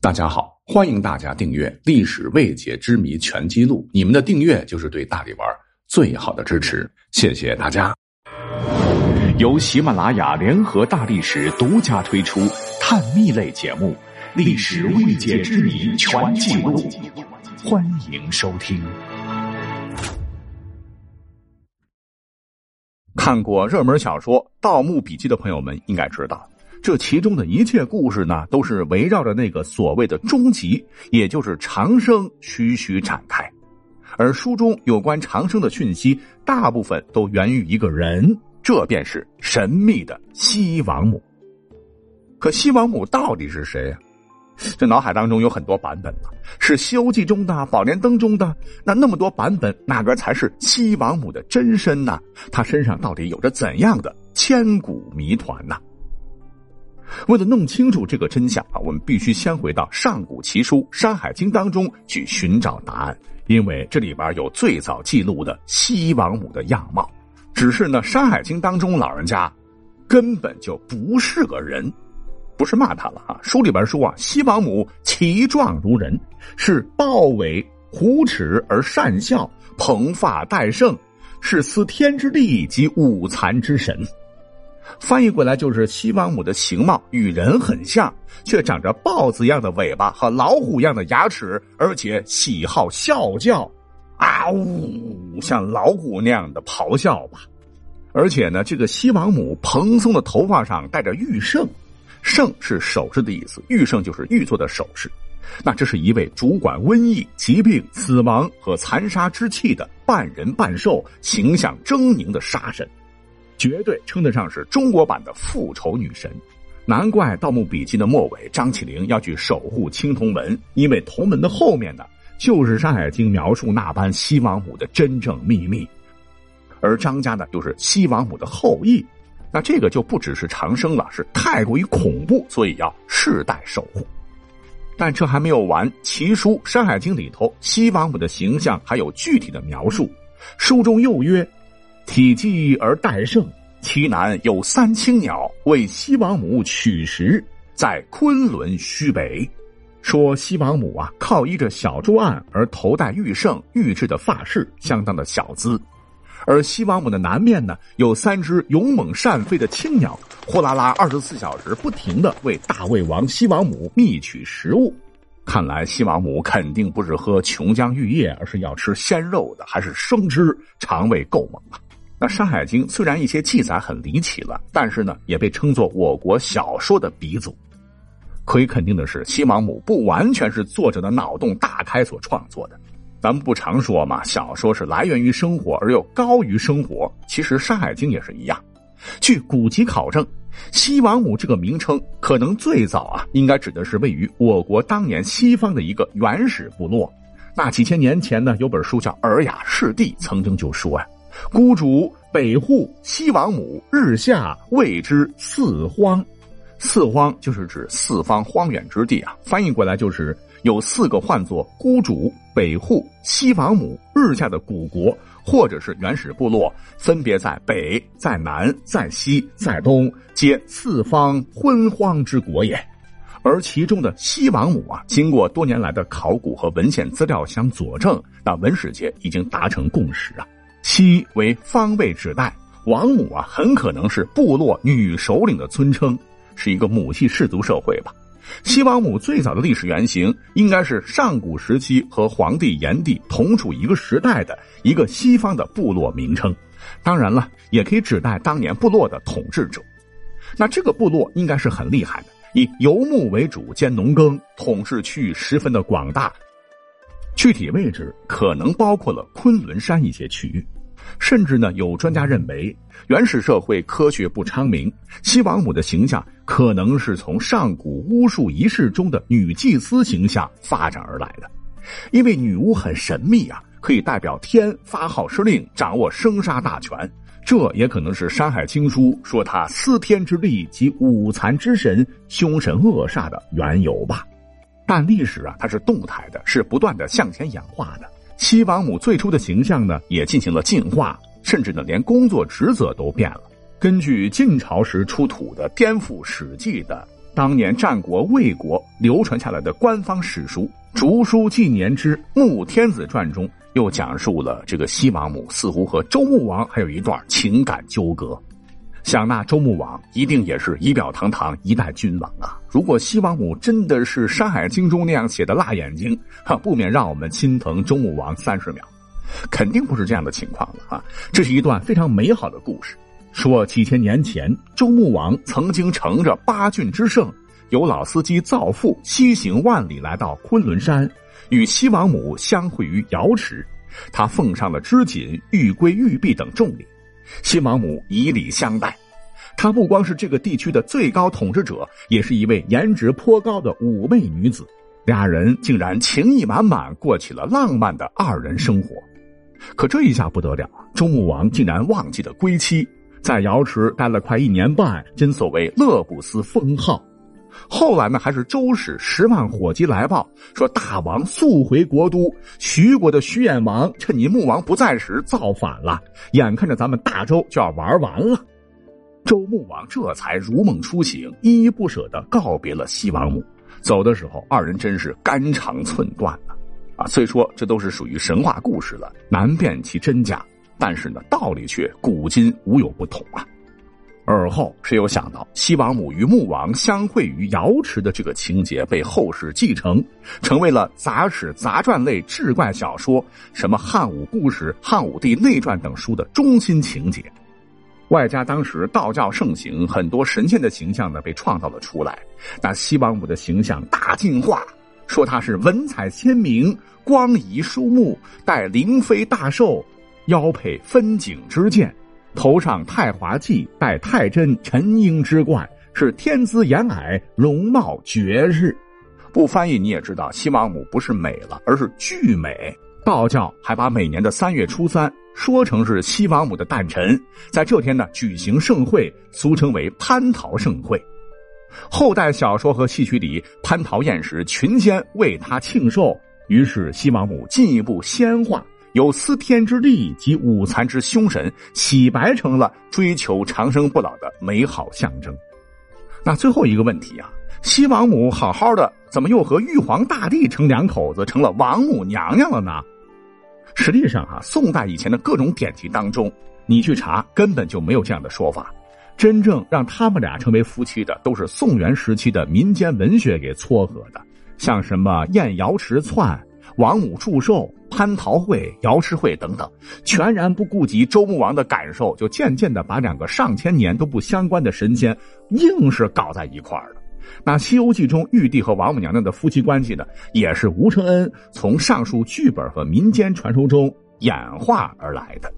大家好，欢迎大家订阅《历史未解之谜全记录》，你们的订阅就是对大力丸最好的支持，谢谢大家。由喜马拉雅联合大历史独家推出探秘类节目《历史未解之谜全记录》，欢迎收听。看过热门小说《盗墓笔记》的朋友们应该知道。这其中的一切故事呢，都是围绕着那个所谓的终极，也就是长生，徐徐展开。而书中有关长生的讯息，大部分都源于一个人，这便是神秘的西王母。可西王母到底是谁呀？这脑海当中有很多版本啊，是《西游记》中的、《宝莲灯》中的，那那么多版本，哪个才是西王母的真身呢？她身上到底有着怎样的千古谜团呢？为了弄清楚这个真相啊，我们必须先回到上古奇书《山海经》当中去寻找答案，因为这里边有最早记录的西王母的样貌。只是呢，《山海经》当中老人家根本就不是个人，不是骂他了啊。书里边说啊，西王母其状如人，是豹尾虎齿而善笑，蓬发戴胜，是司天之力及五残之神。翻译过来就是西王母的形貌与人很像，却长着豹子一样的尾巴和老虎一样的牙齿，而且喜好啸叫，啊呜，像老虎那样的咆哮吧。而且呢，这个西王母蓬松的头发上戴着玉胜，胜是首饰的意思，玉胜就是玉做的首饰。那这是一位主管瘟疫、疾病、死亡和残杀之气的半人半兽、形象狰狞的杀神。绝对称得上是中国版的复仇女神，难怪《盗墓笔记》的末尾张起灵要去守护青铜门，因为铜门的后面呢，就是《山海经》描述那般西王母的真正秘密，而张家呢又是西王母的后裔，那这个就不只是长生了，是太过于恐怖，所以要世代守护。但这还没有完，奇书《山海经》里头西王母的形象还有具体的描述，书中又曰。体积而代盛，其南有三青鸟，为西王母取食，在昆仑虚北。说西王母啊，靠依着小桌案而头戴玉胜玉制的发饰，相当的小资。而西王母的南面呢，有三只勇猛善飞的青鸟，呼啦啦二十四小时不停的为大胃王西王母觅取食物。看来西王母肯定不是喝琼浆玉液，而是要吃鲜肉的，还是生吃，肠胃够猛啊！那《山海经》虽然一些记载很离奇了，但是呢，也被称作我国小说的鼻祖。可以肯定的是，西王母不完全是作者的脑洞大开所创作的。咱们不常说嘛，小说是来源于生活而又高于生活。其实《山海经》也是一样。据古籍考证，西王母这个名称可能最早啊，应该指的是位于我国当年西方的一个原始部落。那几千年前呢，有本书叫《尔雅释地》，曾经就说呀。孤主北户西王母日下谓之四荒，四荒就是指四方荒远之地啊。翻译过来就是有四个唤作孤主北户西王母日下的古国，或者是原始部落，分别在北、在南、在西、在东，皆四方昏荒之国也。而其中的西王母啊，经过多年来的考古和文献资料相佐证，那文史界已经达成共识啊。西为方位指代，王母啊，很可能是部落女首领的尊称，是一个母系氏族社会吧。西王母最早的历史原型，应该是上古时期和黄帝、炎帝同处一个时代的一个西方的部落名称。当然了，也可以指代当年部落的统治者。那这个部落应该是很厉害的，以游牧为主兼农耕，统治区域十分的广大。具体位置可能包括了昆仑山一些区域，甚至呢，有专家认为，原始社会科学不昌明，西王母的形象可能是从上古巫术仪式中的女祭司形象发展而来的。因为女巫很神秘啊，可以代表天发号施令，掌握生杀大权。这也可能是《山海经》书说她司天之力及五残之神，凶神恶煞的缘由吧。但历史啊，它是动态的，是不断的向前演化的。西王母最初的形象呢，也进行了进化，甚至呢，连工作职责都变了。根据晋朝时出土的颠覆《史记》的当年战国魏国流传下来的官方史书《竹书纪年之穆天子传》中，又讲述了这个西王母似乎和周穆王还有一段情感纠葛。想那周穆王一定也是仪表堂堂一代君王啊！如果西王母真的是《山海经》中那样写的辣眼睛，哈，不免让我们心疼周穆王三十秒。肯定不是这样的情况了啊！这是一段非常美好的故事。说几千年前，周穆王曾经乘着八骏之胜，由老司机造父西行万里来到昆仑山，与西王母相会于瑶池。他奉上了织锦、玉圭、玉璧等重礼，西王母以礼相待。她不光是这个地区的最高统治者，也是一位颜值颇高的妩媚女子。俩人竟然情意满满，过起了浪漫的二人生活。可这一下不得了！周穆王竟然忘记了归期。在瑶池待了快一年半，真所谓乐不思封号。后来呢，还是周使十万火急来报，说大王速回国都。徐国的徐偃王趁你穆王不在时造反了，眼看着咱们大周就要玩完了。周穆王这才如梦初醒，依依不舍的告别了西王母。走的时候，二人真是肝肠寸断了啊！虽说这都是属于神话故事了，难辨其真假。但是呢，道理却古今无有不同啊。而后谁又想到，西王母与穆王相会于瑶池的这个情节被后世继承，成为了杂史杂传类志怪小说，什么汉武故事、汉武帝内传等书的中心情节。外加当时道教盛行，很多神仙的形象呢被创造了出来。那西王母的形象大进化，说她是文采鲜明、光仪书目，带灵妃大寿。腰佩分景之剑，头上太华髻，戴太真沉英之冠，是天姿艳霭，容貌绝世。不翻译你也知道，西王母不是美了，而是巨美。道教还把每年的三月初三说成是西王母的诞辰，在这天呢举行盛会，俗称为蟠桃盛会。后代小说和戏曲里，蟠桃宴时群仙为他庆寿，于是西王母进一步仙化。有司天之力及五残之凶神，洗白成了追求长生不老的美好象征。那最后一个问题啊，西王母好好的，怎么又和玉皇大帝成两口子，成了王母娘娘了呢？实际上啊，宋代以前的各种典籍当中，你去查根本就没有这样的说法。真正让他们俩成为夫妻的，都是宋元时期的民间文学给撮合的，像什么燕瑶池窜。王母祝寿、蟠桃会、瑶池会等等，全然不顾及周穆王的感受，就渐渐的把两个上千年都不相关的神仙，硬是搞在一块儿了。那《西游记》中玉帝和王母娘娘的夫妻关系呢，也是吴承恩从上述剧本和民间传说中演化而来的。